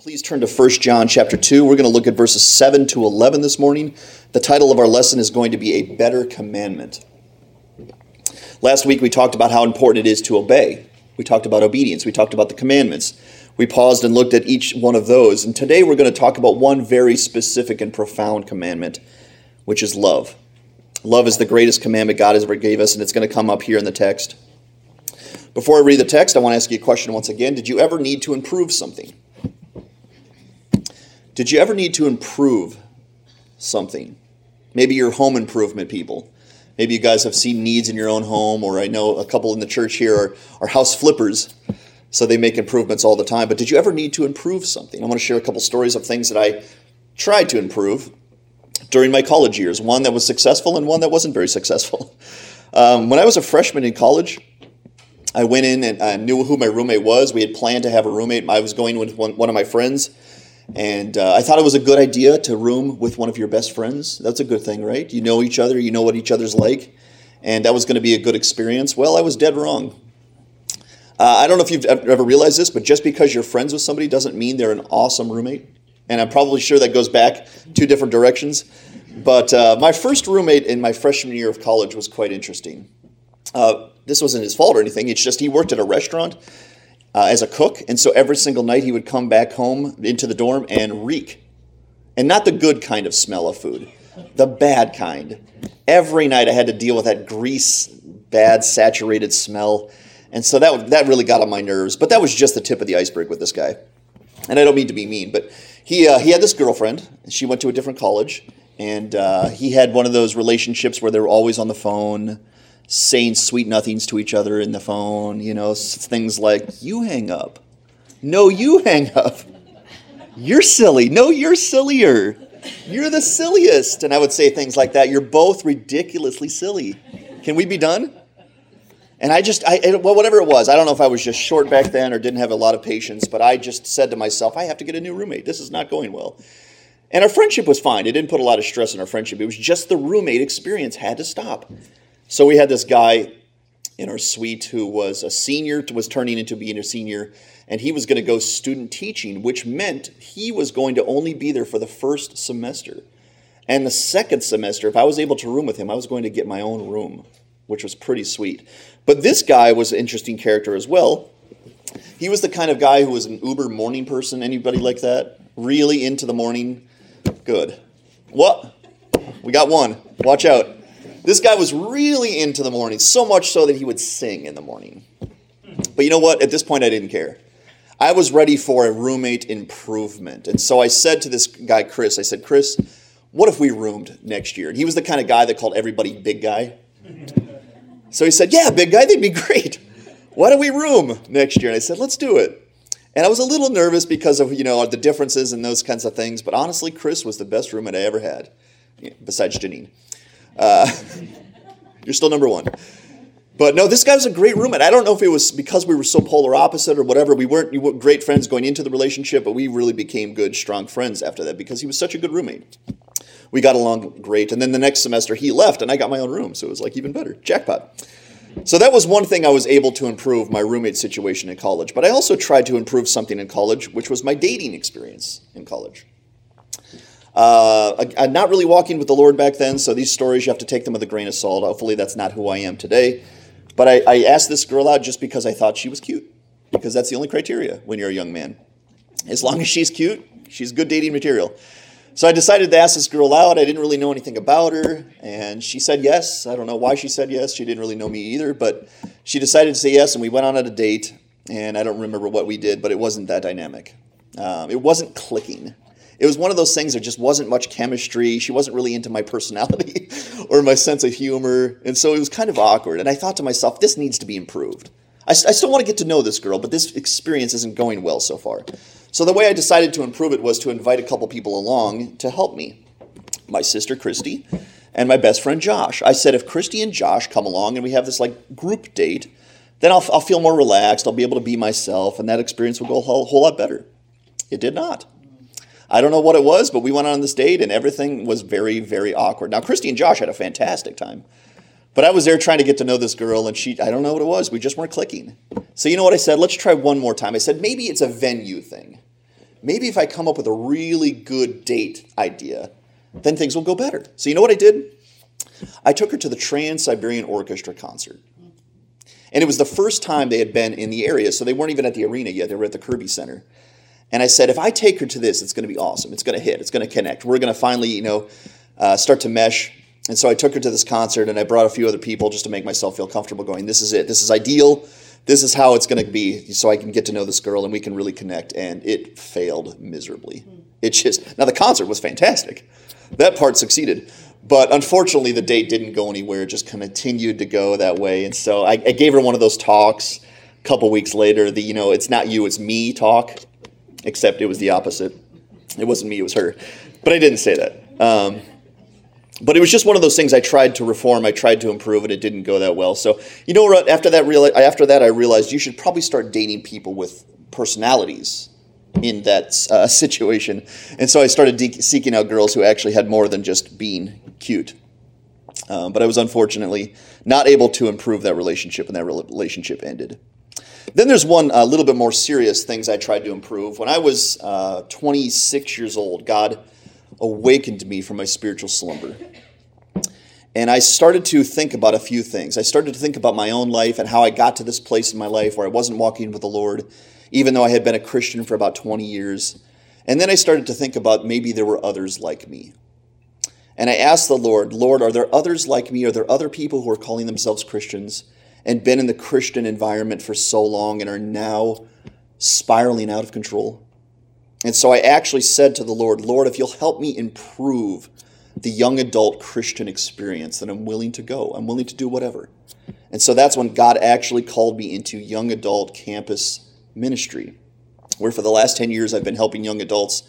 Please turn to 1 John chapter 2. We're going to look at verses 7 to 11 this morning. The title of our lesson is going to be A Better Commandment. Last week we talked about how important it is to obey. We talked about obedience. We talked about the commandments. We paused and looked at each one of those. And today we're going to talk about one very specific and profound commandment, which is love. Love is the greatest commandment God has ever gave us, and it's going to come up here in the text. Before I read the text, I want to ask you a question once again. Did you ever need to improve something? Did you ever need to improve something? Maybe your home improvement people. Maybe you guys have seen needs in your own home, or I know a couple in the church here are, are house flippers, so they make improvements all the time. But did you ever need to improve something? I want to share a couple stories of things that I tried to improve during my college years one that was successful and one that wasn't very successful. Um, when I was a freshman in college, I went in and I knew who my roommate was. We had planned to have a roommate. I was going with one, one of my friends and uh, I thought it was a good idea to room with one of your best friends. That's a good thing, right? You know each other, you know what each other's like, and that was going to be a good experience. Well, I was dead wrong. Uh, I don't know if you've ever realized this, but just because you're friends with somebody doesn't mean they're an awesome roommate. And I'm probably sure that goes back two different directions. But uh, my first roommate in my freshman year of college was quite interesting. Uh, this wasn't his fault or anything, it's just he worked at a restaurant uh, as a cook. And so every single night he would come back home into the dorm and reek. And not the good kind of smell of food, the bad kind. Every night I had to deal with that grease, bad, saturated smell. And so that, that really got on my nerves. But that was just the tip of the iceberg with this guy. And I don't mean to be mean, but he, uh, he had this girlfriend. She went to a different college. And uh, he had one of those relationships where they were always on the phone saying sweet nothings to each other in the phone, you know, things like, you hang up. No, you hang up. You're silly. No, you're sillier. You're the silliest. And I would say things like that. You're both ridiculously silly. Can we be done? And I just, I, well, whatever it was, I don't know if I was just short back then or didn't have a lot of patience, but I just said to myself, I have to get a new roommate. This is not going well. And our friendship was fine. It didn't put a lot of stress on our friendship. It was just the roommate experience had to stop. So we had this guy in our suite who was a senior, was turning into being a senior, and he was going to go student teaching, which meant he was going to only be there for the first semester. And the second semester, if I was able to room with him, I was going to get my own room, which was pretty sweet. But this guy was an interesting character as well. He was the kind of guy who was an uber morning person. Anybody like that? Really into the morning? Good. What? We got one. Watch out. This guy was really into the morning, so much so that he would sing in the morning. But you know what? At this point, I didn't care. I was ready for a roommate improvement. And so I said to this guy, Chris, I said, Chris, what if we roomed next year? And he was the kind of guy that called everybody big guy. So he said, Yeah, big guy, they'd be great. Why don't we room next year? And I said, Let's do it. And I was a little nervous because of, you know, the differences and those kinds of things. But honestly, Chris was the best roommate I ever had, besides Janine. Uh, you're still number one. But no, this guy was a great roommate. I don't know if it was because we were so polar opposite or whatever. We weren't, we weren't great friends going into the relationship, but we really became good, strong friends after that because he was such a good roommate. We got along great. And then the next semester he left and I got my own room. So it was like even better. Jackpot. So that was one thing I was able to improve my roommate situation in college. But I also tried to improve something in college, which was my dating experience in college. Uh, I'm not really walking with the Lord back then, so these stories, you have to take them with a grain of salt. Hopefully, that's not who I am today. But I, I asked this girl out just because I thought she was cute, because that's the only criteria when you're a young man. As long as she's cute, she's good dating material. So I decided to ask this girl out. I didn't really know anything about her, and she said yes. I don't know why she said yes. She didn't really know me either, but she decided to say yes, and we went on at a date. And I don't remember what we did, but it wasn't that dynamic. Um, it wasn't clicking it was one of those things there just wasn't much chemistry. She wasn't really into my personality or my sense of humor. And so it was kind of awkward. And i thought to myself this needs to be improved. I, I still want to get to know this girl but this experience isn't going well so far. So the way i decided to improve it was to invite a couple people along to help me. My sister christy and my best friend josh. I said if christy and josh come along and we have this like group date then I'll, I'll feel more relaxed. I'll be able to be myself and that experience will go a whole, whole lot better. It did not I don't know what it was, but we went on this date and everything was very, very awkward. Now, Christy and Josh had a fantastic time. But I was there trying to get to know this girl, and she, I don't know what it was. We just weren't clicking. So, you know what I said? Let's try one more time. I said, maybe it's a venue thing. maybe if I come up with a really good date idea, then things will go better. So you know what I did? I took her to the Trans Siberian Orchestra concert. And it was the first time they had been in the area, so they weren't even at the arena yet. They were at the Kirby Center. And I said, if I take her to this, it's going to be awesome. It's going to hit. It's going to connect. We're going to finally, you know, uh, start to mesh. And so I took her to this concert, and I brought a few other people just to make myself feel comfortable. Going, this is it. This is ideal. This is how it's going to be, so I can get to know this girl and we can really connect. And it failed miserably. It just now the concert was fantastic. That part succeeded. But unfortunately, the date didn't go anywhere. It just continued to go that way. And so I, I gave her one of those talks a couple weeks later, the, you know, it's not you, it's me talk, except it was the opposite. It wasn't me, it was her. But I didn't say that. Um, but it was just one of those things I tried to reform. I tried to improve, and it didn't go that well. So you know, after that, after that, I realized you should probably start dating people with personalities in that uh, situation. And so I started de- seeking out girls who actually had more than just being cute. Um, but I was unfortunately not able to improve that relationship, and that relationship ended. Then there's one a little bit more serious things I tried to improve. When I was uh, 26 years old, God awakened me from my spiritual slumber. And I started to think about a few things. I started to think about my own life and how I got to this place in my life where I wasn't walking with the Lord even though I had been a Christian for about 20 years. And then I started to think about maybe there were others like me. And I asked the Lord, Lord, are there others like me? Are there other people who are calling themselves Christians and been in the Christian environment for so long and are now spiraling out of control? And so I actually said to the Lord, Lord, if you'll help me improve the young adult Christian experience, then I'm willing to go. I'm willing to do whatever. And so that's when God actually called me into young adult campus ministry, where for the last 10 years I've been helping young adults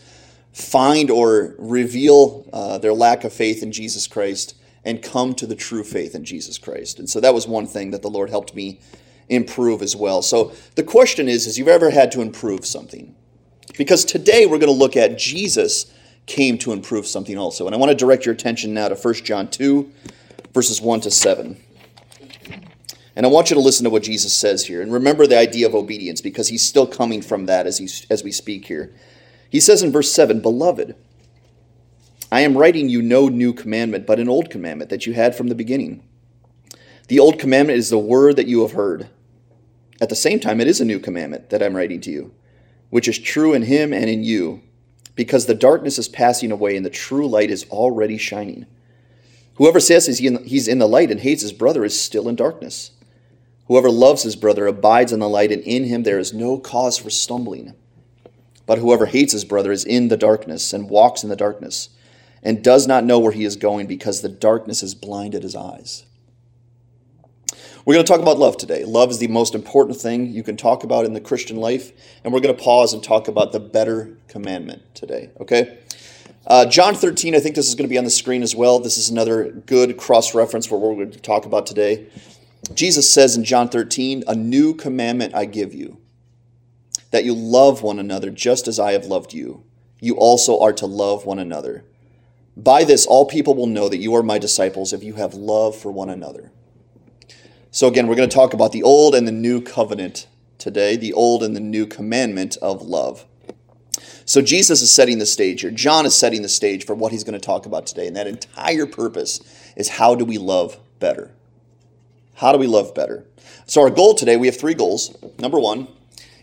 find or reveal uh, their lack of faith in Jesus Christ and come to the true faith in Jesus Christ. And so that was one thing that the Lord helped me improve as well. So the question is, is you've ever had to improve something? Because today we're going to look at Jesus came to improve something also. And I want to direct your attention now to 1 John 2, verses 1 to 7. And I want you to listen to what Jesus says here. And remember the idea of obedience because he's still coming from that as, he, as we speak here. He says in verse 7 Beloved, I am writing you no new commandment, but an old commandment that you had from the beginning. The old commandment is the word that you have heard. At the same time, it is a new commandment that I'm writing to you, which is true in him and in you, because the darkness is passing away and the true light is already shining. Whoever says he's in the light and hates his brother is still in darkness. Whoever loves his brother abides in the light, and in him there is no cause for stumbling. But whoever hates his brother is in the darkness and walks in the darkness, and does not know where he is going because the darkness has blinded his eyes. We're going to talk about love today. Love is the most important thing you can talk about in the Christian life, and we're going to pause and talk about the better commandment today, okay? Uh, John 13, I think this is going to be on the screen as well. This is another good cross reference for what we're going to talk about today. Jesus says in John 13, A new commandment I give you, that you love one another just as I have loved you. You also are to love one another. By this, all people will know that you are my disciples if you have love for one another. So, again, we're going to talk about the old and the new covenant today, the old and the new commandment of love. So, Jesus is setting the stage here. John is setting the stage for what he's going to talk about today. And that entire purpose is how do we love better? How do we love better? So, our goal today, we have three goals. Number one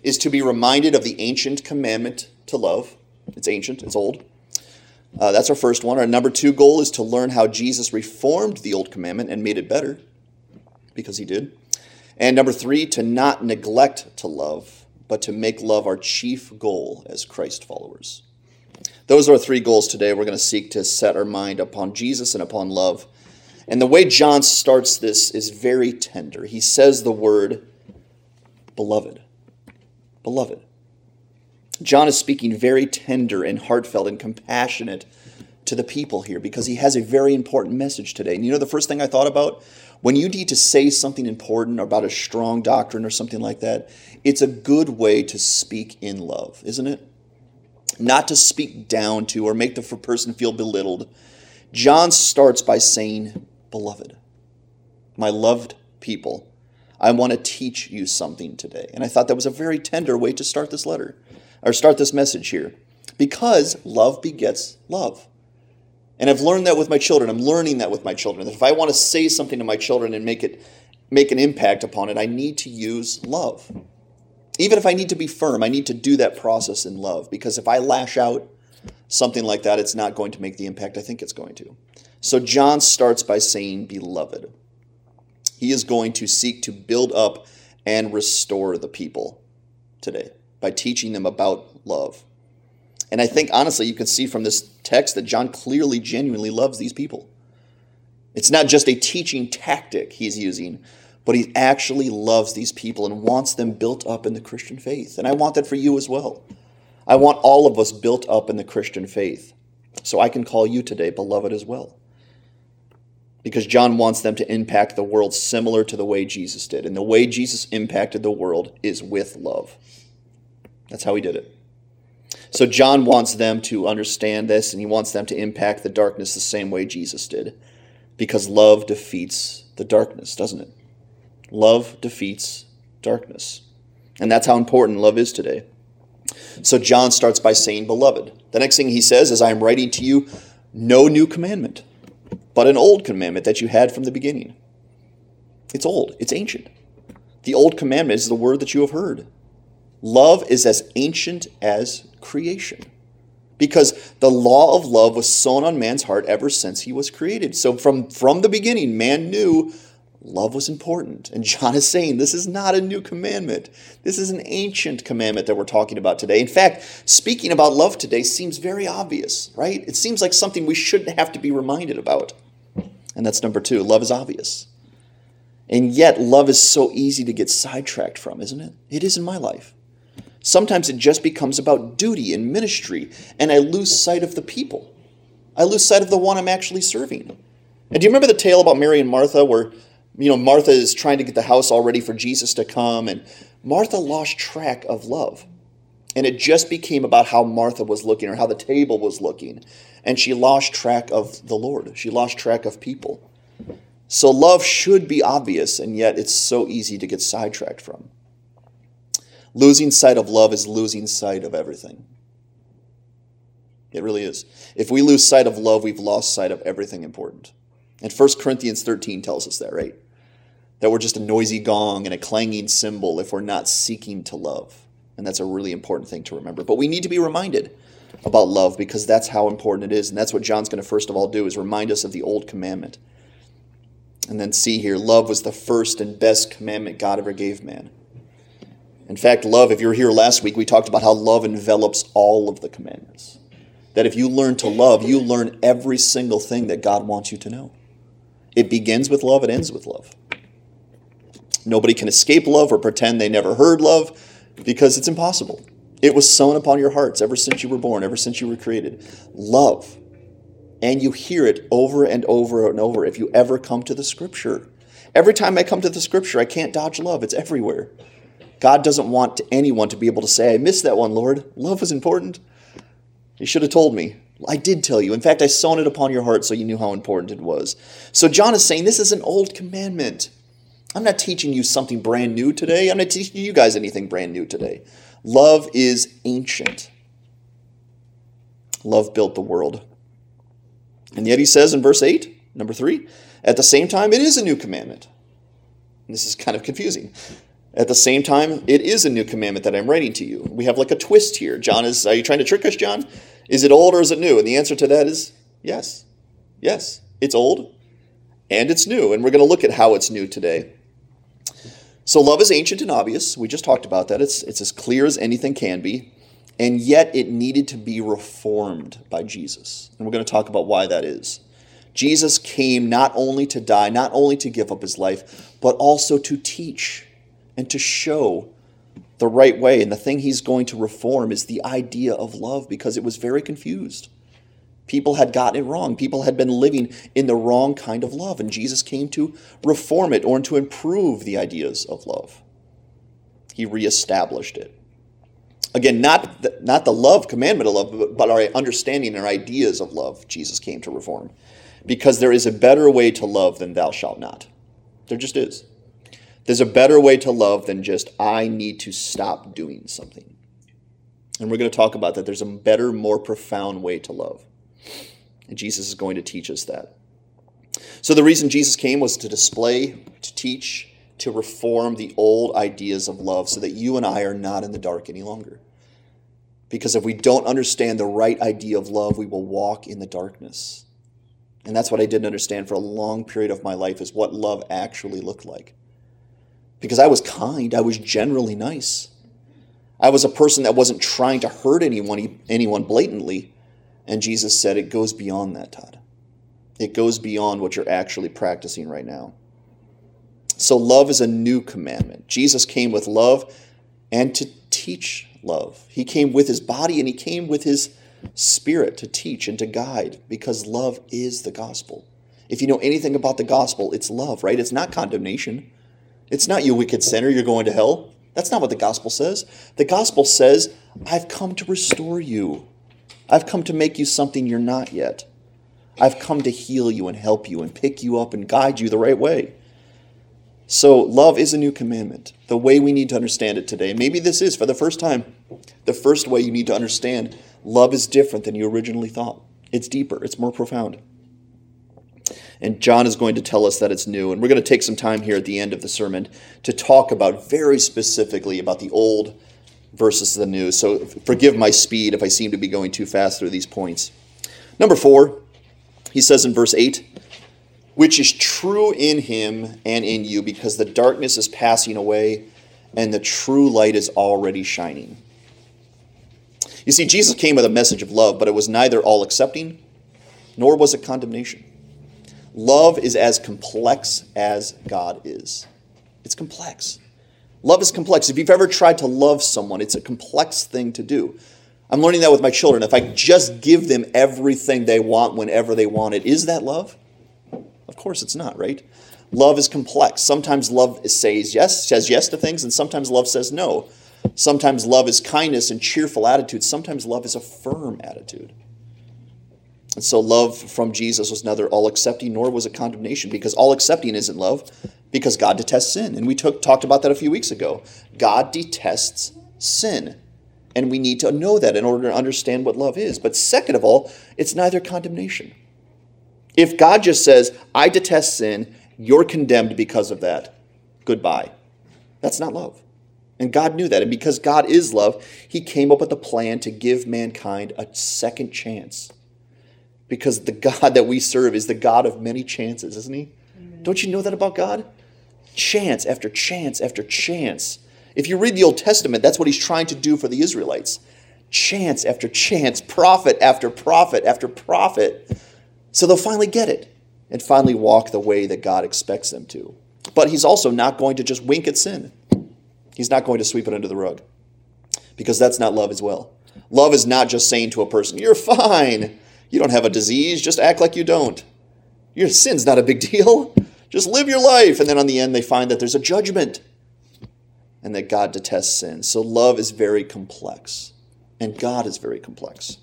is to be reminded of the ancient commandment to love. It's ancient, it's old. Uh, that's our first one. Our number two goal is to learn how Jesus reformed the old commandment and made it better, because he did. And number three, to not neglect to love, but to make love our chief goal as Christ followers. Those are our three goals today. We're going to seek to set our mind upon Jesus and upon love and the way John starts this is very tender. He says the word beloved. Beloved. John is speaking very tender and heartfelt and compassionate to the people here because he has a very important message today. And you know the first thing I thought about? When you need to say something important about a strong doctrine or something like that, it's a good way to speak in love, isn't it? Not to speak down to or make the person feel belittled. John starts by saying, Beloved, my loved people, I want to teach you something today. And I thought that was a very tender way to start this letter. Or start this message here. Because love begets love. And I've learned that with my children. I'm learning that with my children. That if I want to say something to my children and make it make an impact upon it, I need to use love. Even if I need to be firm, I need to do that process in love. Because if I lash out something like that, it's not going to make the impact I think it's going to. So John starts by saying, Beloved. He is going to seek to build up and restore the people today by teaching them about love. And I think, honestly, you can see from this text that John clearly, genuinely loves these people. It's not just a teaching tactic he's using, but he actually loves these people and wants them built up in the Christian faith. And I want that for you as well. I want all of us built up in the Christian faith. So I can call you today beloved as well. Because John wants them to impact the world similar to the way Jesus did. And the way Jesus impacted the world is with love. That's how he did it. So John wants them to understand this and he wants them to impact the darkness the same way Jesus did. Because love defeats the darkness, doesn't it? Love defeats darkness. And that's how important love is today. So John starts by saying, Beloved. The next thing he says is, I am writing to you no new commandment, but an old commandment that you had from the beginning. It's old, it's ancient. The old commandment is the word that you have heard. Love is as ancient as creation because the law of love was sown on man's heart ever since he was created. So from, from the beginning, man knew love was important. And John is saying this is not a new commandment. This is an ancient commandment that we're talking about today. In fact, speaking about love today seems very obvious, right? It seems like something we shouldn't have to be reminded about. And that's number two love is obvious. And yet, love is so easy to get sidetracked from, isn't it? It is in my life. Sometimes it just becomes about duty and ministry, and I lose sight of the people. I lose sight of the one I'm actually serving. And do you remember the tale about Mary and Martha where, you know, Martha is trying to get the house all ready for Jesus to come, and Martha lost track of love. And it just became about how Martha was looking or how the table was looking. And she lost track of the Lord. She lost track of people. So love should be obvious, and yet it's so easy to get sidetracked from. Losing sight of love is losing sight of everything. It really is. If we lose sight of love, we've lost sight of everything important. And 1 Corinthians 13 tells us that, right? That we're just a noisy gong and a clanging cymbal if we're not seeking to love. And that's a really important thing to remember. But we need to be reminded about love because that's how important it is. And that's what John's going to first of all do is remind us of the old commandment. And then see here, love was the first and best commandment God ever gave man. In fact, love, if you were here last week, we talked about how love envelops all of the commandments. That if you learn to love, you learn every single thing that God wants you to know. It begins with love, it ends with love. Nobody can escape love or pretend they never heard love because it's impossible. It was sown upon your hearts ever since you were born, ever since you were created. Love. And you hear it over and over and over if you ever come to the scripture. Every time I come to the scripture, I can't dodge love, it's everywhere. God doesn't want anyone to be able to say, I missed that one, Lord. Love was important. You should have told me. I did tell you. In fact, I sown it upon your heart so you knew how important it was. So John is saying this is an old commandment. I'm not teaching you something brand new today. I'm not teaching you guys anything brand new today. Love is ancient. Love built the world. And yet he says in verse 8, number 3, at the same time, it is a new commandment. And this is kind of confusing. At the same time, it is a new commandment that I'm writing to you. We have like a twist here. John is, are you trying to trick us, John? Is it old or is it new? And the answer to that is yes. Yes, it's old and it's new. And we're going to look at how it's new today. So, love is ancient and obvious. We just talked about that. It's, it's as clear as anything can be. And yet, it needed to be reformed by Jesus. And we're going to talk about why that is. Jesus came not only to die, not only to give up his life, but also to teach and to show the right way. And the thing he's going to reform is the idea of love because it was very confused. People had gotten it wrong. People had been living in the wrong kind of love. And Jesus came to reform it or to improve the ideas of love. He reestablished it. Again, not the, not the love commandment of love, but, but our understanding and our ideas of love, Jesus came to reform. Because there is a better way to love than thou shalt not. There just is. There's a better way to love than just, I need to stop doing something. And we're going to talk about that. There's a better, more profound way to love. And Jesus is going to teach us that. So the reason Jesus came was to display, to teach, to reform the old ideas of love so that you and I are not in the dark any longer. Because if we don't understand the right idea of love, we will walk in the darkness. And that's what I didn't understand for a long period of my life is what love actually looked like. Because I was kind, I was generally nice. I was a person that wasn't trying to hurt anyone anyone blatantly. And Jesus said it goes beyond that, Todd. It goes beyond what you're actually practicing right now. So love is a new commandment. Jesus came with love and to teach love. He came with his body and he came with his spirit to teach and to guide because love is the gospel. If you know anything about the gospel, it's love, right? It's not condemnation. It's not you wicked sinner, you're going to hell. That's not what the gospel says. The gospel says, I've come to restore you. I've come to make you something you're not yet. I've come to heal you and help you and pick you up and guide you the right way. So, love is a new commandment, the way we need to understand it today. Maybe this is, for the first time, the first way you need to understand love is different than you originally thought. It's deeper, it's more profound. And John is going to tell us that it's new. And we're going to take some time here at the end of the sermon to talk about very specifically about the old versus the new. So forgive my speed if I seem to be going too fast through these points. Number four, he says in verse 8, which is true in him and in you, because the darkness is passing away and the true light is already shining. You see, Jesus came with a message of love, but it was neither all accepting nor was it condemnation. Love is as complex as God is. It's complex. Love is complex. If you've ever tried to love someone, it's a complex thing to do. I'm learning that with my children. If I just give them everything they want whenever they want it, is that love? Of course it's not, right? Love is complex. Sometimes love says yes, says yes to things, and sometimes love says no. Sometimes love is kindness and cheerful attitude. Sometimes love is a firm attitude. And so love from Jesus was neither all accepting nor was it condemnation because all accepting isn't love because God detests sin. And we took, talked about that a few weeks ago. God detests sin. And we need to know that in order to understand what love is. But second of all, it's neither condemnation. If God just says, I detest sin, you're condemned because of that, goodbye. That's not love. And God knew that. And because God is love, He came up with a plan to give mankind a second chance. Because the God that we serve is the God of many chances, isn't He? Amen. Don't you know that about God? Chance after chance after chance. If you read the Old Testament, that's what He's trying to do for the Israelites. Chance after chance, prophet after prophet after prophet. So they'll finally get it and finally walk the way that God expects them to. But He's also not going to just wink at sin. He's not going to sweep it under the rug because that's not love as well. Love is not just saying to a person, You're fine. You don't have a disease. Just act like you don't. Your sin's not a big deal. Just live your life. And then on the end, they find that there's a judgment and that God detests sin. So love is very complex, and God is very complex.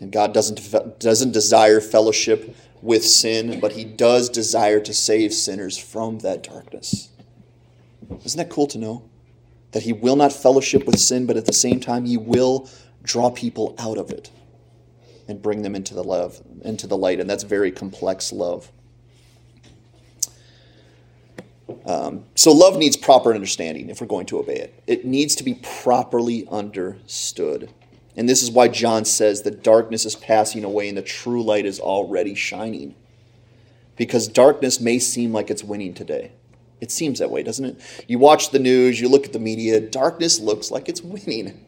And God doesn't, doesn't desire fellowship with sin, but He does desire to save sinners from that darkness. Isn't that cool to know? That he will not fellowship with sin, but at the same time, he will draw people out of it and bring them into the love, into the light. And that's very complex love. Um, so love needs proper understanding if we're going to obey it. It needs to be properly understood. And this is why John says the darkness is passing away and the true light is already shining. Because darkness may seem like it's winning today. It seems that way, doesn't it? You watch the news, you look at the media, darkness looks like it's winning.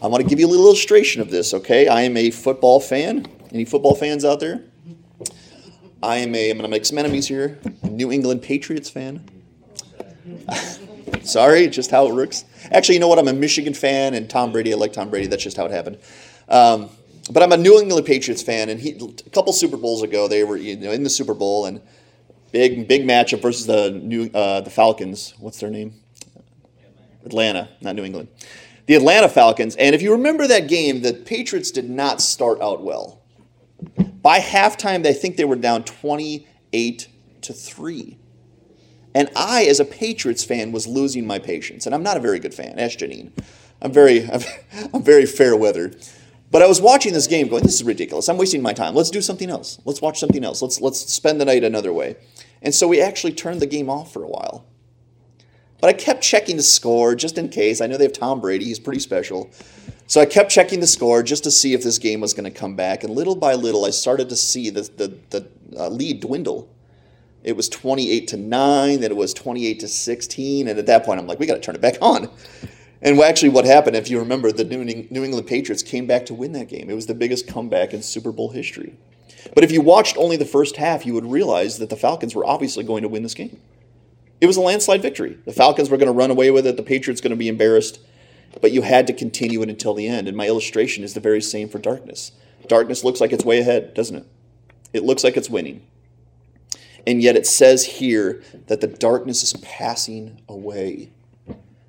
I want to give you a little illustration of this, okay? I am a football fan. Any football fans out there? I am a, I'm going to make some enemies here, New England Patriots fan. Sorry, just how it works. Actually, you know what? I'm a Michigan fan, and Tom Brady, I like Tom Brady. That's just how it happened. Um, but I'm a New England Patriots fan, and he, a couple Super Bowls ago, they were you know, in the Super Bowl, and Big big matchup versus the new uh, the Falcons. What's their name? Atlanta, not New England. The Atlanta Falcons. And if you remember that game, the Patriots did not start out well. By halftime, they think they were down 28 to 3. And I, as a Patriots fan, was losing my patience. And I'm not a very good fan. Ask Janine. I'm very, I'm, I'm very fair weather. But I was watching this game going, this is ridiculous. I'm wasting my time. Let's do something else. Let's watch something else. Let's, let's spend the night another way. And so we actually turned the game off for a while. But I kept checking the score just in case. I know they have Tom Brady, he's pretty special. So I kept checking the score just to see if this game was going to come back. And little by little, I started to see the, the, the uh, lead dwindle. It was 28 to 9, then it was 28 to 16. And at that point, I'm like, we got to turn it back on. And actually, what happened, if you remember, the New England Patriots came back to win that game. It was the biggest comeback in Super Bowl history. But if you watched only the first half, you would realize that the Falcons were obviously going to win this game. It was a landslide victory. The Falcons were going to run away with it. The Patriots going to be embarrassed. But you had to continue it until the end. And my illustration is the very same for darkness. Darkness looks like it's way ahead, doesn't it? It looks like it's winning. And yet it says here that the darkness is passing away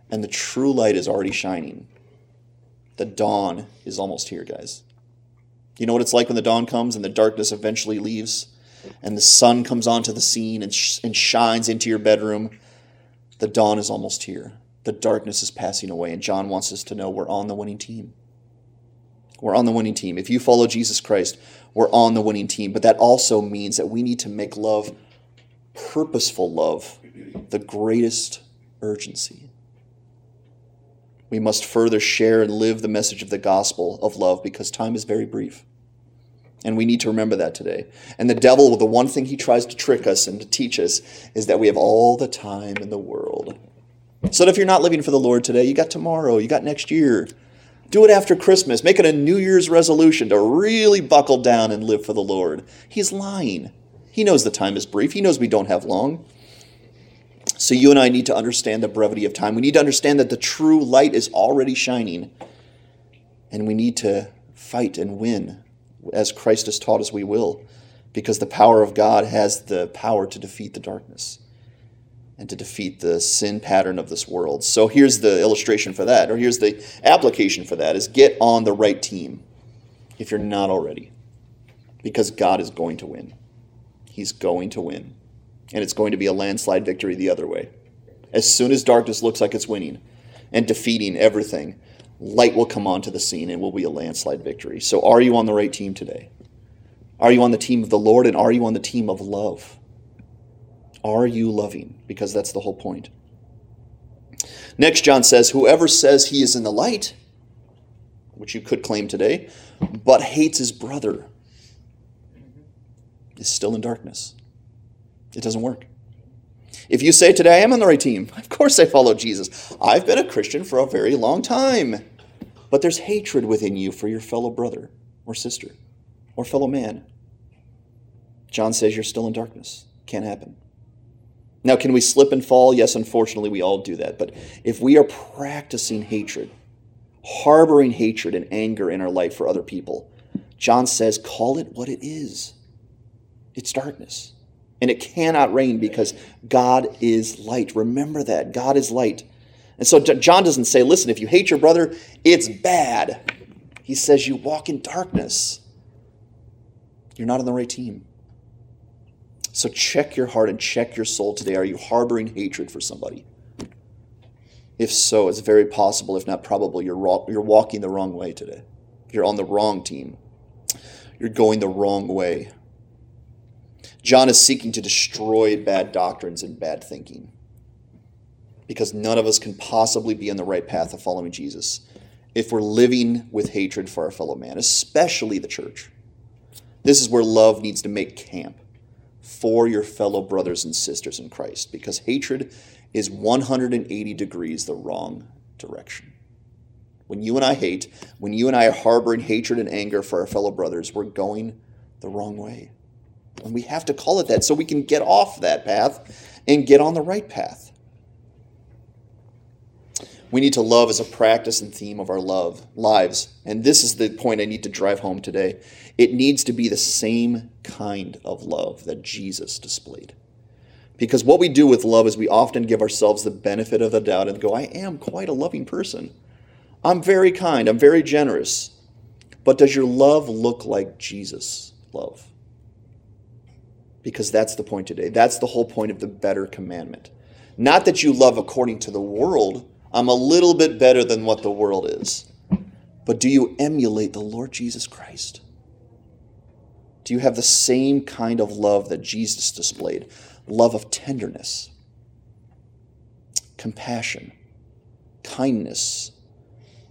and the true light is already shining. The dawn is almost here, guys. You know what it's like when the dawn comes and the darkness eventually leaves and the sun comes onto the scene and, sh- and shines into your bedroom? The dawn is almost here. The darkness is passing away, and John wants us to know we're on the winning team. We're on the winning team. If you follow Jesus Christ, we're on the winning team. But that also means that we need to make love, purposeful love, the greatest urgency. We must further share and live the message of the gospel of love because time is very brief. And we need to remember that today. And the devil, the one thing he tries to trick us and to teach us is that we have all the time in the world. So that if you're not living for the Lord today, you got tomorrow, you got next year. Do it after Christmas. Make it a New Year's resolution to really buckle down and live for the Lord. He's lying. He knows the time is brief, he knows we don't have long. So you and I need to understand the brevity of time. We need to understand that the true light is already shining. And we need to fight and win as Christ has taught us we will, because the power of God has the power to defeat the darkness and to defeat the sin pattern of this world. So here's the illustration for that, or here's the application for that is get on the right team if you're not already. Because God is going to win. He's going to win and it's going to be a landslide victory the other way. As soon as darkness looks like it's winning and defeating everything, light will come onto the scene and will be a landslide victory. So, are you on the right team today? Are you on the team of the Lord and are you on the team of love? Are you loving? Because that's the whole point. Next, John says, Whoever says he is in the light, which you could claim today, but hates his brother, is still in darkness. It doesn't work. If you say today I am on the right team, of course I follow Jesus. I've been a Christian for a very long time. But there's hatred within you for your fellow brother or sister or fellow man. John says you're still in darkness. Can't happen. Now, can we slip and fall? Yes, unfortunately, we all do that. But if we are practicing hatred, harboring hatred and anger in our life for other people, John says, call it what it is it's darkness. And it cannot reign because God is light. Remember that. God is light. And so John doesn't say, listen, if you hate your brother, it's bad. He says you walk in darkness. You're not on the right team. So check your heart and check your soul today. Are you harboring hatred for somebody? If so, it's very possible, if not probable, you're, you're walking the wrong way today. You're on the wrong team. You're going the wrong way. John is seeking to destroy bad doctrines and bad thinking because none of us can possibly be on the right path of following Jesus if we're living with hatred for our fellow man, especially the church. This is where love needs to make camp for your fellow brothers and sisters in Christ because hatred is 180 degrees the wrong direction. When you and I hate, when you and I are harboring hatred and anger for our fellow brothers, we're going the wrong way. And we have to call it that so we can get off that path and get on the right path. We need to love as a practice and theme of our love lives. And this is the point I need to drive home today. It needs to be the same kind of love that Jesus displayed. Because what we do with love is we often give ourselves the benefit of the doubt and go, I am quite a loving person. I'm very kind. I'm very generous. But does your love look like Jesus' love? Because that's the point today. That's the whole point of the better commandment. Not that you love according to the world I'm a little bit better than what the world is. But do you emulate the Lord Jesus Christ? Do you have the same kind of love that Jesus displayed? Love of tenderness, compassion, kindness,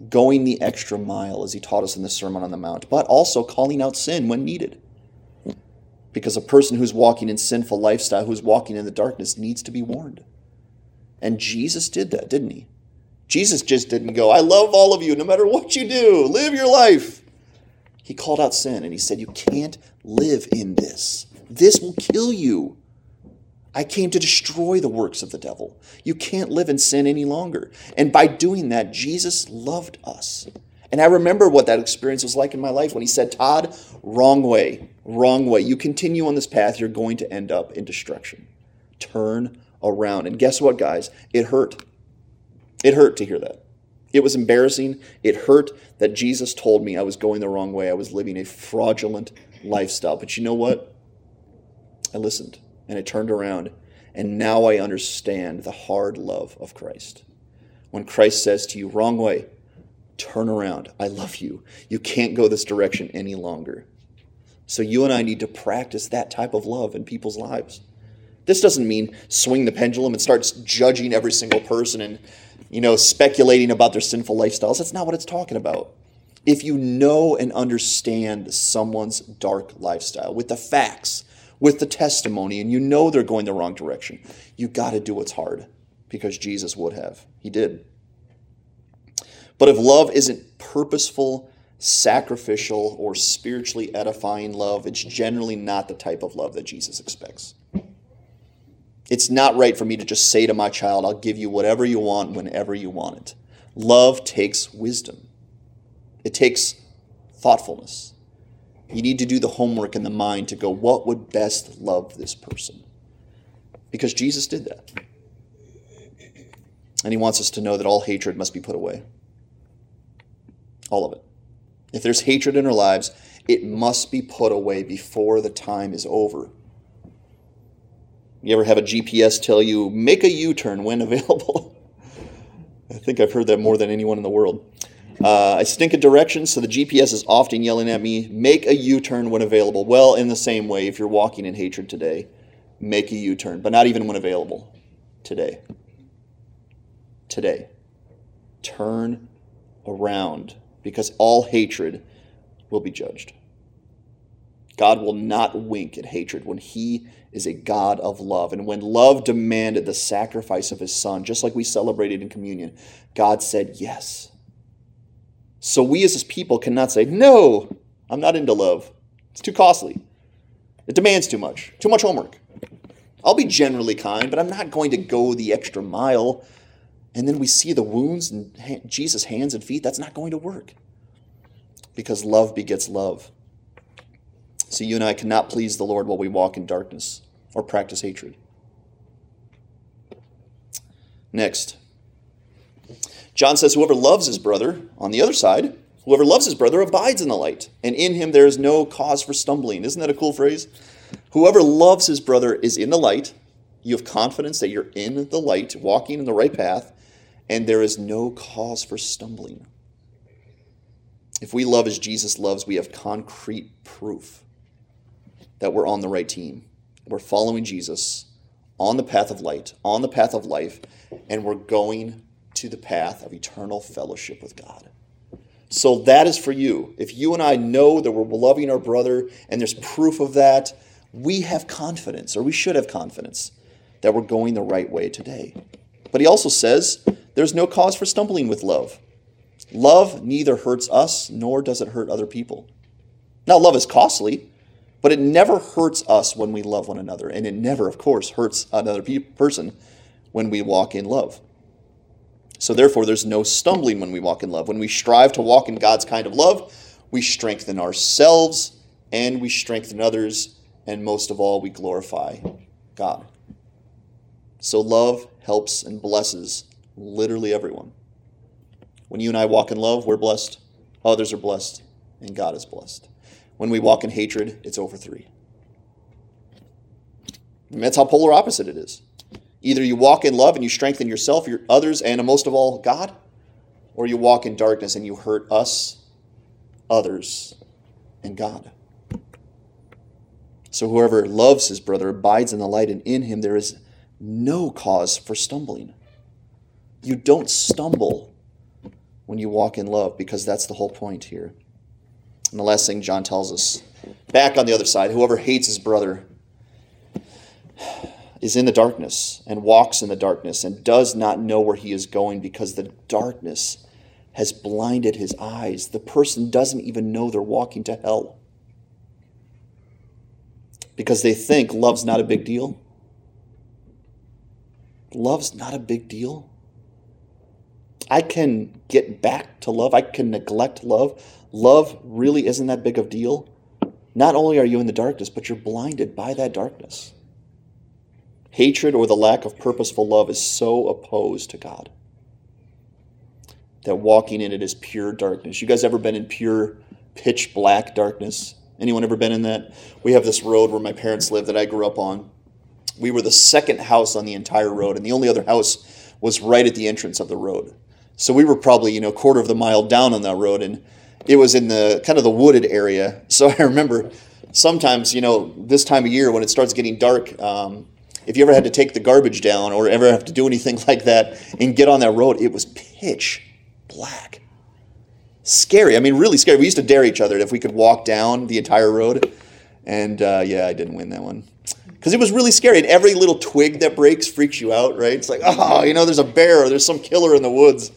going the extra mile, as he taught us in the Sermon on the Mount, but also calling out sin when needed. Because a person who's walking in sinful lifestyle, who's walking in the darkness, needs to be warned. And Jesus did that, didn't he? Jesus just didn't go, I love all of you no matter what you do, live your life. He called out sin and he said, You can't live in this. This will kill you. I came to destroy the works of the devil. You can't live in sin any longer. And by doing that, Jesus loved us. And I remember what that experience was like in my life when he said, Todd, wrong way, wrong way. You continue on this path, you're going to end up in destruction. Turn around. And guess what, guys? It hurt. It hurt to hear that. It was embarrassing. It hurt that Jesus told me I was going the wrong way. I was living a fraudulent lifestyle. But you know what? I listened and I turned around. And now I understand the hard love of Christ. When Christ says to you, wrong way, turn around. I love you. You can't go this direction any longer. So you and I need to practice that type of love in people's lives. This doesn't mean swing the pendulum and start judging every single person and you know, speculating about their sinful lifestyles. That's not what it's talking about. If you know and understand someone's dark lifestyle with the facts, with the testimony, and you know they're going the wrong direction, you got to do what's hard because Jesus would have. He did. But if love isn't purposeful, sacrificial, or spiritually edifying love, it's generally not the type of love that Jesus expects. It's not right for me to just say to my child, I'll give you whatever you want whenever you want it. Love takes wisdom, it takes thoughtfulness. You need to do the homework in the mind to go, what would best love this person? Because Jesus did that. And he wants us to know that all hatred must be put away. All of it. If there's hatred in our lives, it must be put away before the time is over. You ever have a GPS tell you, make a U turn when available? I think I've heard that more than anyone in the world. Uh, I stink at directions, so the GPS is often yelling at me, make a U turn when available. Well, in the same way, if you're walking in hatred today, make a U turn, but not even when available today. Today. Turn around because all hatred will be judged. God will not wink at hatred when He is a God of love. And when love demanded the sacrifice of His Son, just like we celebrated in communion, God said yes. So we as His people cannot say, No, I'm not into love. It's too costly. It demands too much, too much homework. I'll be generally kind, but I'm not going to go the extra mile. And then we see the wounds in Jesus' hands and feet. That's not going to work because love begets love. So you and I cannot please the Lord while we walk in darkness or practice hatred. Next, John says, Whoever loves his brother, on the other side, whoever loves his brother abides in the light, and in him there is no cause for stumbling. Isn't that a cool phrase? Whoever loves his brother is in the light. You have confidence that you're in the light, walking in the right path, and there is no cause for stumbling. If we love as Jesus loves, we have concrete proof that we're on the right team. We're following Jesus on the path of light, on the path of life, and we're going to the path of eternal fellowship with God. So that is for you. If you and I know that we're loving our brother and there's proof of that, we have confidence, or we should have confidence, that we're going the right way today. But he also says there's no cause for stumbling with love. Love neither hurts us nor does it hurt other people. Now, love is costly. But it never hurts us when we love one another. And it never, of course, hurts another pe- person when we walk in love. So, therefore, there's no stumbling when we walk in love. When we strive to walk in God's kind of love, we strengthen ourselves and we strengthen others. And most of all, we glorify God. So, love helps and blesses literally everyone. When you and I walk in love, we're blessed, others are blessed, and God is blessed. When we walk in hatred, it's over three. And that's how polar opposite it is. Either you walk in love and you strengthen yourself, your others, and most of all, God, or you walk in darkness and you hurt us, others, and God. So whoever loves his brother abides in the light, and in him there is no cause for stumbling. You don't stumble when you walk in love because that's the whole point here. And the last thing John tells us back on the other side whoever hates his brother is in the darkness and walks in the darkness and does not know where he is going because the darkness has blinded his eyes. The person doesn't even know they're walking to hell because they think love's not a big deal. Love's not a big deal. I can get back to love. I can neglect love. Love really isn't that big of a deal. Not only are you in the darkness, but you're blinded by that darkness. Hatred or the lack of purposeful love is so opposed to God that walking in it is pure darkness. You guys ever been in pure pitch black darkness? Anyone ever been in that? We have this road where my parents live that I grew up on. We were the second house on the entire road, and the only other house was right at the entrance of the road. So we were probably, you know, quarter of the mile down on that road, and it was in the kind of the wooded area. So I remember sometimes, you know, this time of year when it starts getting dark, um, if you ever had to take the garbage down or ever have to do anything like that and get on that road, it was pitch black. Scary. I mean, really scary. We used to dare each other if we could walk down the entire road. And uh, yeah, I didn't win that one. Because it was really scary. And every little twig that breaks freaks you out, right? It's like, oh, you know, there's a bear or there's some killer in the woods.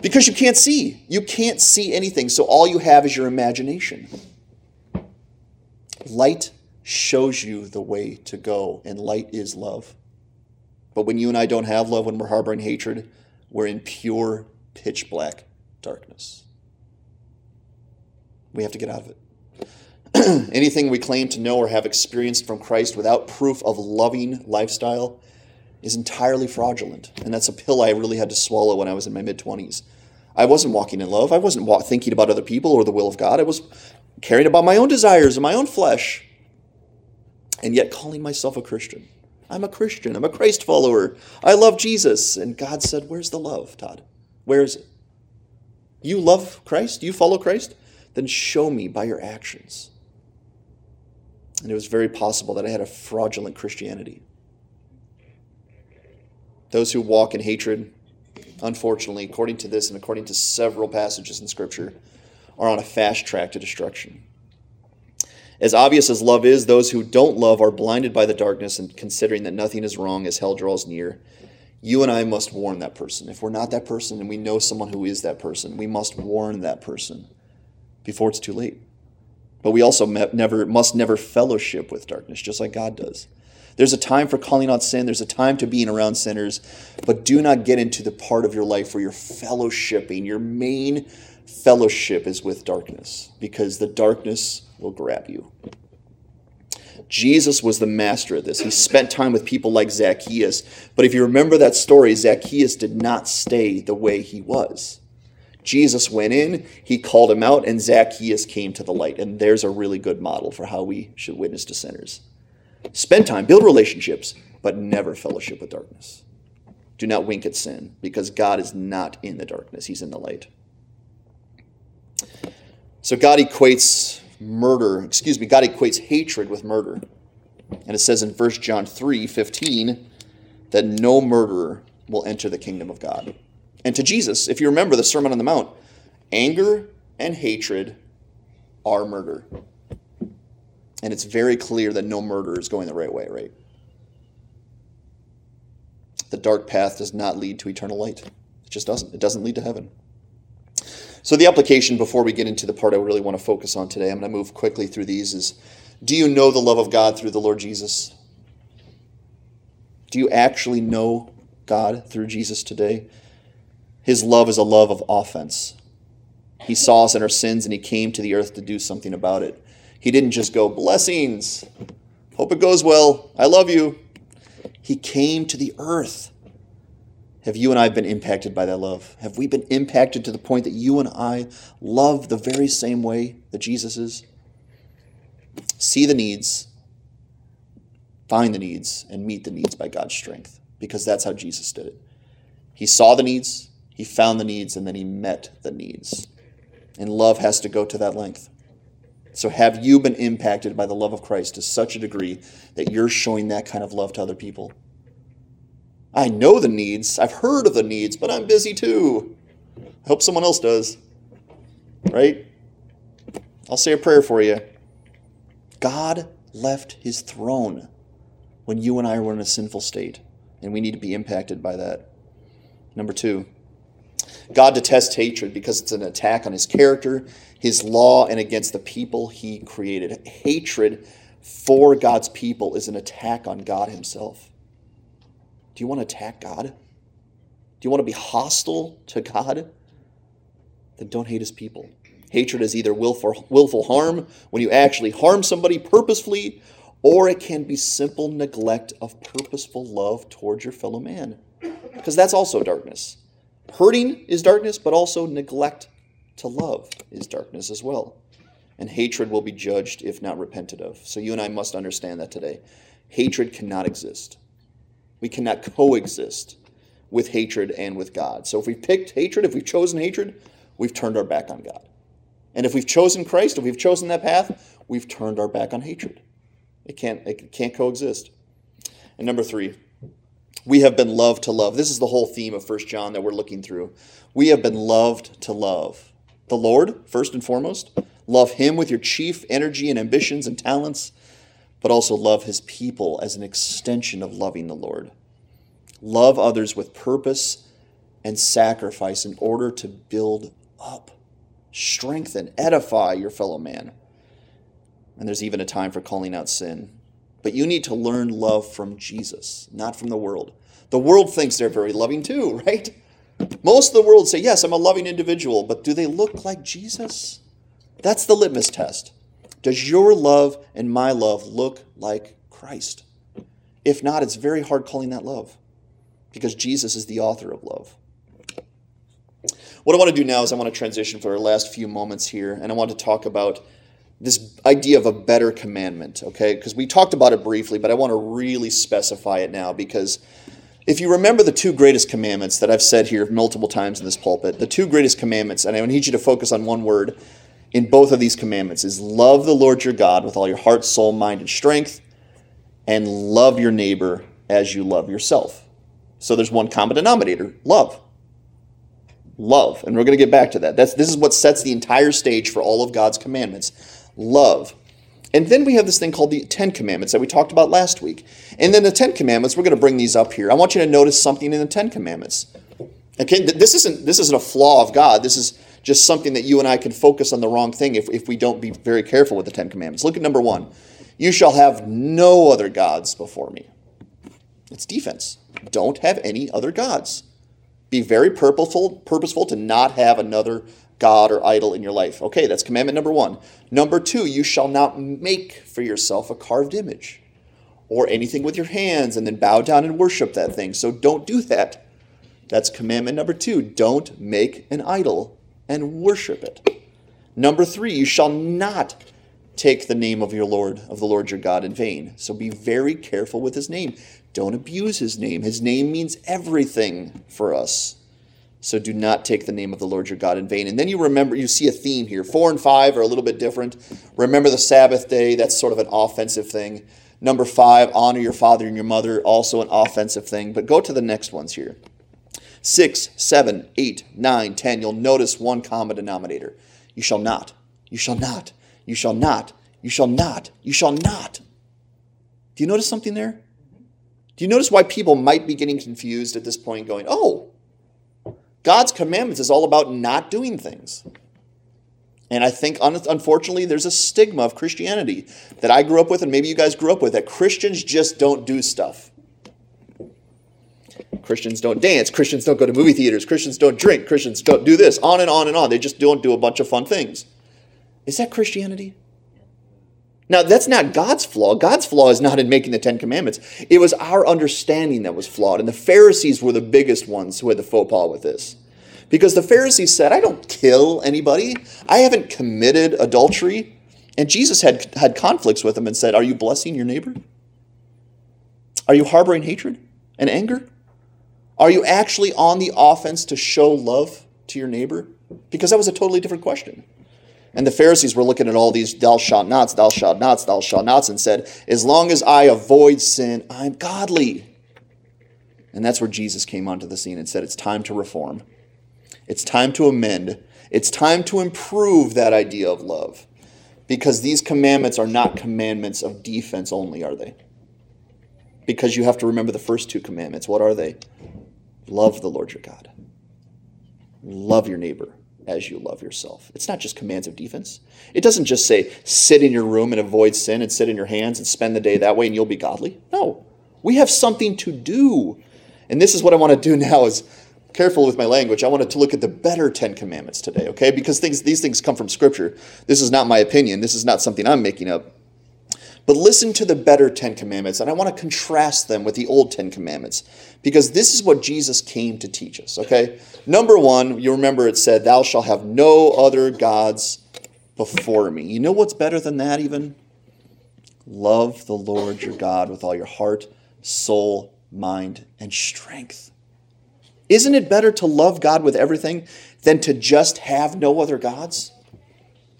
Because you can't see. You can't see anything. So all you have is your imagination. Light shows you the way to go, and light is love. But when you and I don't have love, when we're harboring hatred, we're in pure pitch black darkness. We have to get out of it. Anything we claim to know or have experienced from Christ without proof of loving lifestyle is entirely fraudulent. And that's a pill I really had to swallow when I was in my mid 20s. I wasn't walking in love. I wasn't thinking about other people or the will of God. I was caring about my own desires and my own flesh and yet calling myself a Christian. I'm a Christian. I'm a Christ follower. I love Jesus. And God said, Where's the love, Todd? Where is it? You love Christ? You follow Christ? Then show me by your actions. And it was very possible that I had a fraudulent Christianity. Those who walk in hatred, unfortunately, according to this and according to several passages in Scripture, are on a fast track to destruction. As obvious as love is, those who don't love are blinded by the darkness and considering that nothing is wrong as hell draws near. You and I must warn that person. If we're not that person and we know someone who is that person, we must warn that person before it's too late. But we also never must never fellowship with darkness, just like God does. There's a time for calling out sin. There's a time to being around sinners, but do not get into the part of your life where you're fellowshipping. Your main fellowship is with darkness because the darkness will grab you. Jesus was the master of this. He spent time with people like Zacchaeus. But if you remember that story, Zacchaeus did not stay the way he was. Jesus went in, he called him out, and Zacchaeus came to the light. And there's a really good model for how we should witness to sinners. Spend time, build relationships, but never fellowship with darkness. Do not wink at sin, because God is not in the darkness, he's in the light. So God equates murder, excuse me, God equates hatred with murder. And it says in 1 John 3 15 that no murderer will enter the kingdom of God. And to Jesus, if you remember the Sermon on the Mount, anger and hatred are murder. And it's very clear that no murder is going the right way, right? The dark path does not lead to eternal light. It just doesn't. It doesn't lead to heaven. So, the application before we get into the part I really want to focus on today, I'm going to move quickly through these, is do you know the love of God through the Lord Jesus? Do you actually know God through Jesus today? His love is a love of offense. He saw us in our sins and he came to the earth to do something about it. He didn't just go, Blessings, hope it goes well, I love you. He came to the earth have you and I been impacted by that love? Have we been impacted to the point that you and I love the very same way that Jesus is? See the needs, find the needs, and meet the needs by God's strength because that's how Jesus did it. He saw the needs, he found the needs, and then he met the needs. And love has to go to that length. So, have you been impacted by the love of Christ to such a degree that you're showing that kind of love to other people? I know the needs, I've heard of the needs, but I'm busy too. I hope someone else does. Right? I'll say a prayer for you. God left his throne when you and I were in a sinful state, and we need to be impacted by that. Number two, God detests hatred because it's an attack on his character, his law, and against the people he created. Hatred for God's people is an attack on God himself. Do you want to attack God? Do you want to be hostile to God? Then don't hate his people. Hatred is either willful, willful harm, when you actually harm somebody purposefully, or it can be simple neglect of purposeful love towards your fellow man. Because that's also darkness. Hurting is darkness, but also neglect to love is darkness as well. And hatred will be judged if not repented of. So you and I must understand that today. Hatred cannot exist. We cannot coexist with hatred and with God. So if we've picked hatred, if we've chosen hatred, we've turned our back on God. And if we've chosen Christ, if we've chosen that path, we've turned our back on hatred. It can't, it can't coexist. And number three, we have been loved to love. This is the whole theme of First John that we're looking through. We have been loved to love. The Lord, first and foremost, love Him with your chief energy and ambitions and talents, but also love His people as an extension of loving the Lord. Love others with purpose and sacrifice in order to build up, strengthen, edify your fellow man. And there's even a time for calling out sin. But you need to learn love from Jesus, not from the world. The world thinks they're very loving too, right? Most of the world say, Yes, I'm a loving individual, but do they look like Jesus? That's the litmus test. Does your love and my love look like Christ? If not, it's very hard calling that love because Jesus is the author of love. What I want to do now is I want to transition for our last few moments here, and I want to talk about this idea of a better commandment, okay? Because we talked about it briefly, but I want to really specify it now because if you remember the two greatest commandments that I've said here multiple times in this pulpit, the two greatest commandments, and I need you to focus on one word in both of these commandments is love the Lord your God with all your heart, soul, mind, and strength, and love your neighbor as you love yourself. So there's one common denominator love. Love. And we're going to get back to that. That's, this is what sets the entire stage for all of God's commandments love. And then we have this thing called the Ten Commandments that we talked about last week. And then the Ten Commandments, we're going to bring these up here. I want you to notice something in the Ten Commandments. Okay, this isn't this isn't a flaw of God. This is just something that you and I can focus on the wrong thing if, if we don't be very careful with the Ten Commandments. Look at number one. You shall have no other gods before me. It's defense. Don't have any other gods. Be very purposeful, purposeful to not have another God or idol in your life. Okay, that's commandment number one. Number two, you shall not make for yourself a carved image or anything with your hands and then bow down and worship that thing. So don't do that. That's commandment number two. Don't make an idol and worship it. Number three, you shall not take the name of your Lord, of the Lord your God in vain. So be very careful with his name. Don't abuse his name. His name means everything for us. So do not take the name of the Lord your God in vain. And then you remember, you see a theme here. Four and five are a little bit different. Remember the Sabbath day, that's sort of an offensive thing. Number five, honor your father and your mother, also an offensive thing. But go to the next ones here. Six, seven, eight, nine, ten. You'll notice one common denominator. You shall not. You shall not. You shall not. You shall not. You shall not. Do you notice something there? Do you notice why people might be getting confused at this point, going, oh, God's commandments is all about not doing things. And I think, unfortunately, there's a stigma of Christianity that I grew up with, and maybe you guys grew up with, that Christians just don't do stuff. Christians don't dance. Christians don't go to movie theaters. Christians don't drink. Christians don't do this. On and on and on. They just don't do a bunch of fun things. Is that Christianity? Now, that's not God's flaw. God's flaw is not in making the Ten Commandments. It was our understanding that was flawed. And the Pharisees were the biggest ones who had the faux pas with this. Because the Pharisees said, I don't kill anybody, I haven't committed adultery. And Jesus had, had conflicts with them and said, Are you blessing your neighbor? Are you harboring hatred and anger? Are you actually on the offense to show love to your neighbor? Because that was a totally different question. And the Pharisees were looking at all these thou shalt nots, thou shalt nots, thou shalt nots, and said, As long as I avoid sin, I'm godly. And that's where Jesus came onto the scene and said, It's time to reform. It's time to amend. It's time to improve that idea of love. Because these commandments are not commandments of defense only, are they? Because you have to remember the first two commandments. What are they? Love the Lord your God, love your neighbor as you love yourself. It's not just commands of defense. It doesn't just say sit in your room and avoid sin and sit in your hands and spend the day that way and you'll be godly. No. We have something to do. And this is what I want to do now is careful with my language. I wanted to look at the better 10 commandments today, okay? Because things these things come from scripture. This is not my opinion. This is not something I'm making up. But listen to the better Ten Commandments, and I want to contrast them with the old Ten Commandments because this is what Jesus came to teach us, okay? Number one, you remember it said, Thou shalt have no other gods before me. You know what's better than that, even? Love the Lord your God with all your heart, soul, mind, and strength. Isn't it better to love God with everything than to just have no other gods?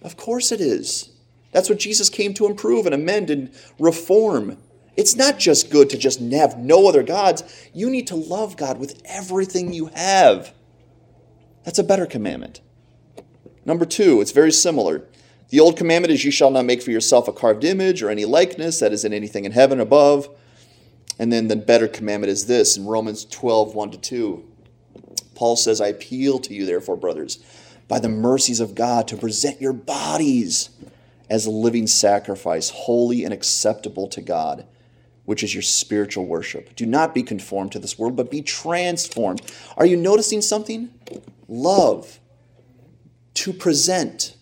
Of course it is. That's what Jesus came to improve and amend and reform. It's not just good to just have no other gods. You need to love God with everything you have. That's a better commandment. Number two, it's very similar. The old commandment is, You shall not make for yourself a carved image or any likeness that is in anything in heaven above. And then the better commandment is this in Romans 12, 1 to 2. Paul says, I appeal to you, therefore, brothers, by the mercies of God, to present your bodies as a living sacrifice, holy and acceptable to God, which is your spiritual worship. Do not be conformed to this world, but be transformed. Are you noticing something? Love, to present,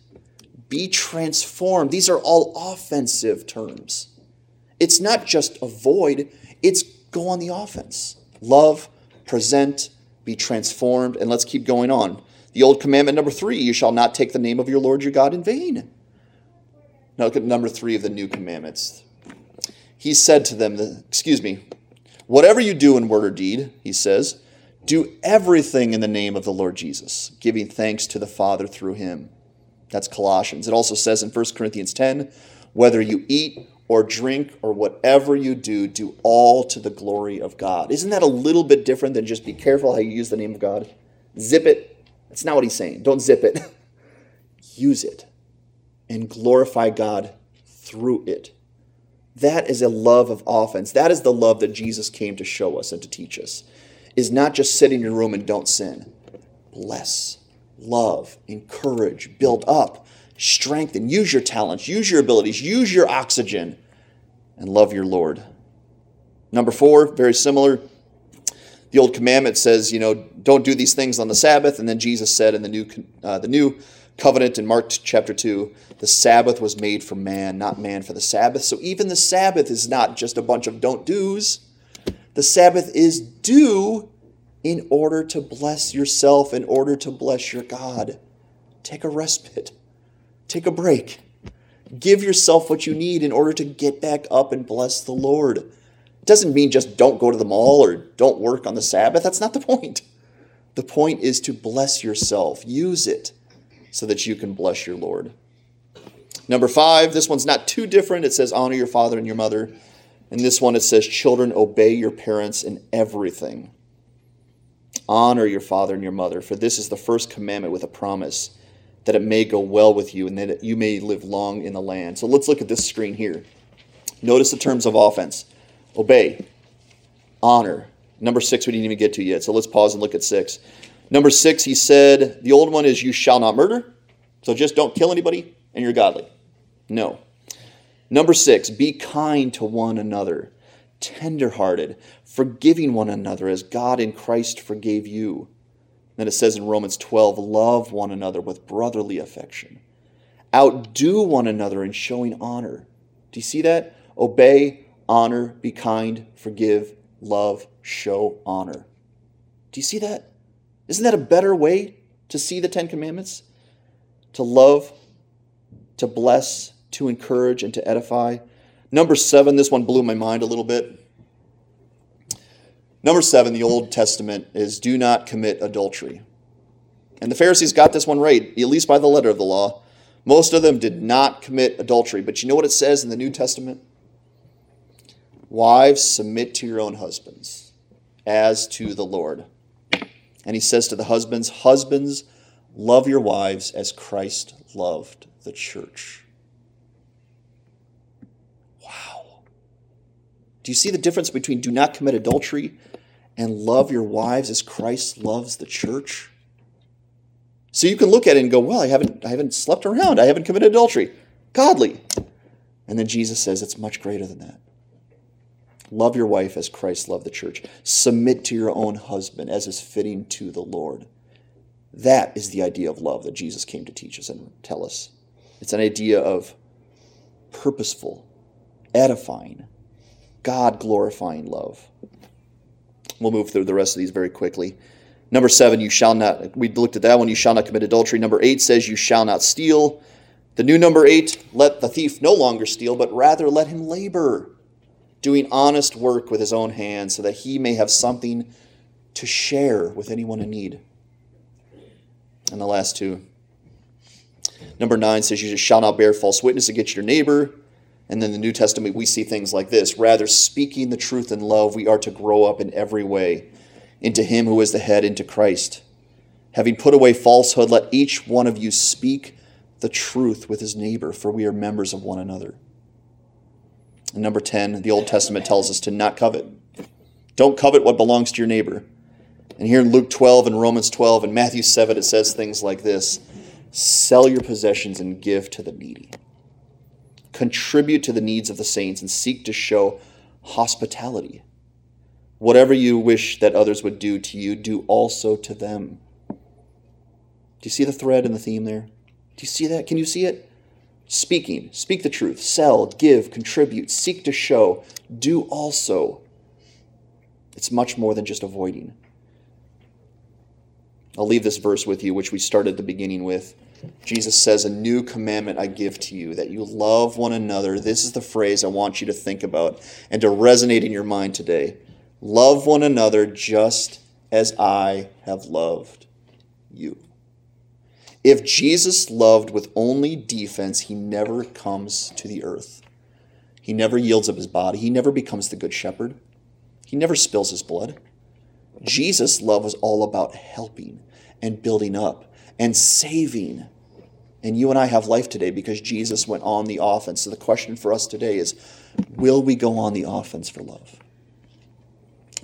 be transformed. These are all offensive terms. It's not just avoid, it's go on the offense. Love, present, be transformed, and let's keep going on. The old commandment number three you shall not take the name of your Lord your God in vain. Now look at number three of the new commandments. He said to them, excuse me, whatever you do in word or deed, he says, do everything in the name of the Lord Jesus, giving thanks to the Father through him. That's Colossians. It also says in 1 Corinthians 10, whether you eat or drink or whatever you do, do all to the glory of God. Isn't that a little bit different than just be careful how you use the name of God? Zip it. That's not what he's saying. Don't zip it. use it and glorify God through it. That is a love of offense. That is the love that Jesus came to show us and to teach us. Is not just sit in your room and don't sin. Bless, love, encourage, build up, strengthen, use your talents, use your abilities, use your oxygen, and love your Lord. Number four, very similar. The old commandment says, you know, don't do these things on the Sabbath, and then Jesus said in the new, uh, the new covenant in Mark chapter 2, the Sabbath was made for man, not man for the Sabbath. So even the Sabbath is not just a bunch of don't do's. The Sabbath is due in order to bless yourself, in order to bless your God. Take a respite, take a break. Give yourself what you need in order to get back up and bless the Lord. It doesn't mean just don't go to the mall or don't work on the Sabbath. That's not the point. The point is to bless yourself. Use it so that you can bless your Lord. Number five, this one's not too different. It says, honor your father and your mother. And this one, it says, children, obey your parents in everything. Honor your father and your mother, for this is the first commandment with a promise that it may go well with you and that you may live long in the land. So let's look at this screen here. Notice the terms of offense obey, honor. Number six, we didn't even get to yet. So let's pause and look at six. Number six, he said, the old one is you shall not murder. So just don't kill anybody and you're godly. No. Number six, be kind to one another, tenderhearted, forgiving one another as God in Christ forgave you. Then it says in Romans 12, love one another with brotherly affection. Outdo one another in showing honor. Do you see that? Obey, honor, be kind, forgive, love, show honor. Do you see that? Isn't that a better way to see the Ten Commandments? To love, to bless, to encourage, and to edify. Number seven, this one blew my mind a little bit. Number seven, the Old Testament is do not commit adultery. And the Pharisees got this one right, at least by the letter of the law. Most of them did not commit adultery. But you know what it says in the New Testament? Wives, submit to your own husbands as to the Lord. And he says to the husbands, Husbands, love your wives as Christ loved the church. Wow. Do you see the difference between do not commit adultery and love your wives as Christ loves the church? So you can look at it and go, well, I haven't, I haven't slept around. I haven't committed adultery. Godly. And then Jesus says it's much greater than that. Love your wife as Christ loved the church. Submit to your own husband as is fitting to the Lord. That is the idea of love that Jesus came to teach us and tell us. It's an idea of purposeful, edifying, God glorifying love. We'll move through the rest of these very quickly. Number seven, you shall not, we looked at that one, you shall not commit adultery. Number eight says, you shall not steal. The new number eight, let the thief no longer steal, but rather let him labor, doing honest work with his own hands, so that he may have something to share with anyone in need. And the last two. Number nine says, You shall not bear false witness against your neighbor. And then the New Testament, we see things like this. Rather, speaking the truth in love, we are to grow up in every way into him who is the head, into Christ. Having put away falsehood, let each one of you speak the truth with his neighbor, for we are members of one another. Number 10, the Old Testament tells us to not covet. Don't covet what belongs to your neighbor. And here in Luke 12 and Romans 12 and Matthew 7, it says things like this Sell your possessions and give to the needy. Contribute to the needs of the saints and seek to show hospitality. Whatever you wish that others would do to you, do also to them. Do you see the thread and the theme there? Do you see that? Can you see it? Speaking, speak the truth, sell, give, contribute, seek to show, do also. It's much more than just avoiding. I'll leave this verse with you, which we started the beginning with. Jesus says, A new commandment I give to you, that you love one another. This is the phrase I want you to think about and to resonate in your mind today. Love one another just as I have loved you. If Jesus loved with only defense, he never comes to the earth. He never yields up his body. He never becomes the good shepherd. He never spills his blood. Jesus' love was all about helping and building up and saving. And you and I have life today because Jesus went on the offense. So the question for us today is will we go on the offense for love?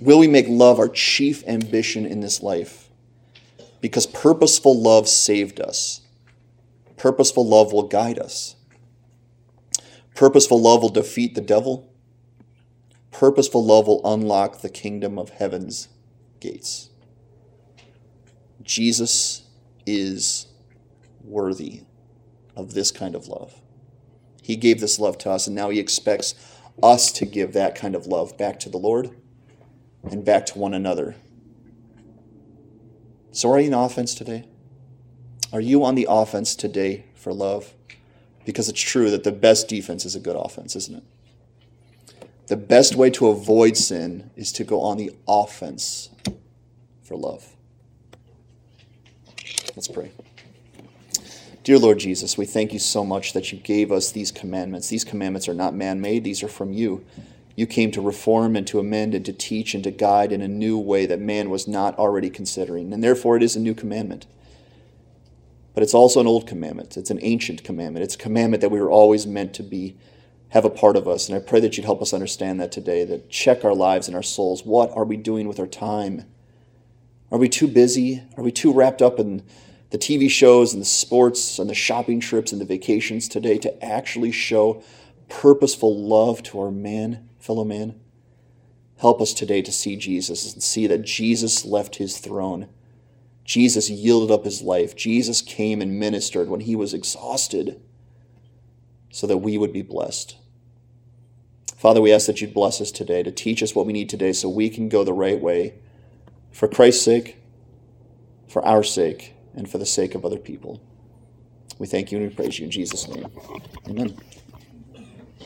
Will we make love our chief ambition in this life? Because purposeful love saved us. Purposeful love will guide us. Purposeful love will defeat the devil. Purposeful love will unlock the kingdom of heaven's gates. Jesus is worthy of this kind of love. He gave this love to us, and now He expects us to give that kind of love back to the Lord and back to one another. So, are you on offense today? Are you on the offense today for love? Because it's true that the best defense is a good offense, isn't it? The best way to avoid sin is to go on the offense for love. Let's pray. Dear Lord Jesus, we thank you so much that you gave us these commandments. These commandments are not man made, these are from you. You came to reform and to amend and to teach and to guide in a new way that man was not already considering. And therefore, it is a new commandment. But it's also an old commandment. It's an ancient commandment. It's a commandment that we were always meant to be have a part of us. And I pray that you'd help us understand that today, that check our lives and our souls. What are we doing with our time? Are we too busy? Are we too wrapped up in the TV shows and the sports and the shopping trips and the vacations today to actually show purposeful love to our man fellow man. Help us today to see Jesus and see that Jesus left his throne. Jesus yielded up his life. Jesus came and ministered when he was exhausted so that we would be blessed. Father, we ask that you'd bless us today to teach us what we need today so we can go the right way for Christ's sake, for our sake, and for the sake of other people. We thank you and we praise you in Jesus' name. Amen.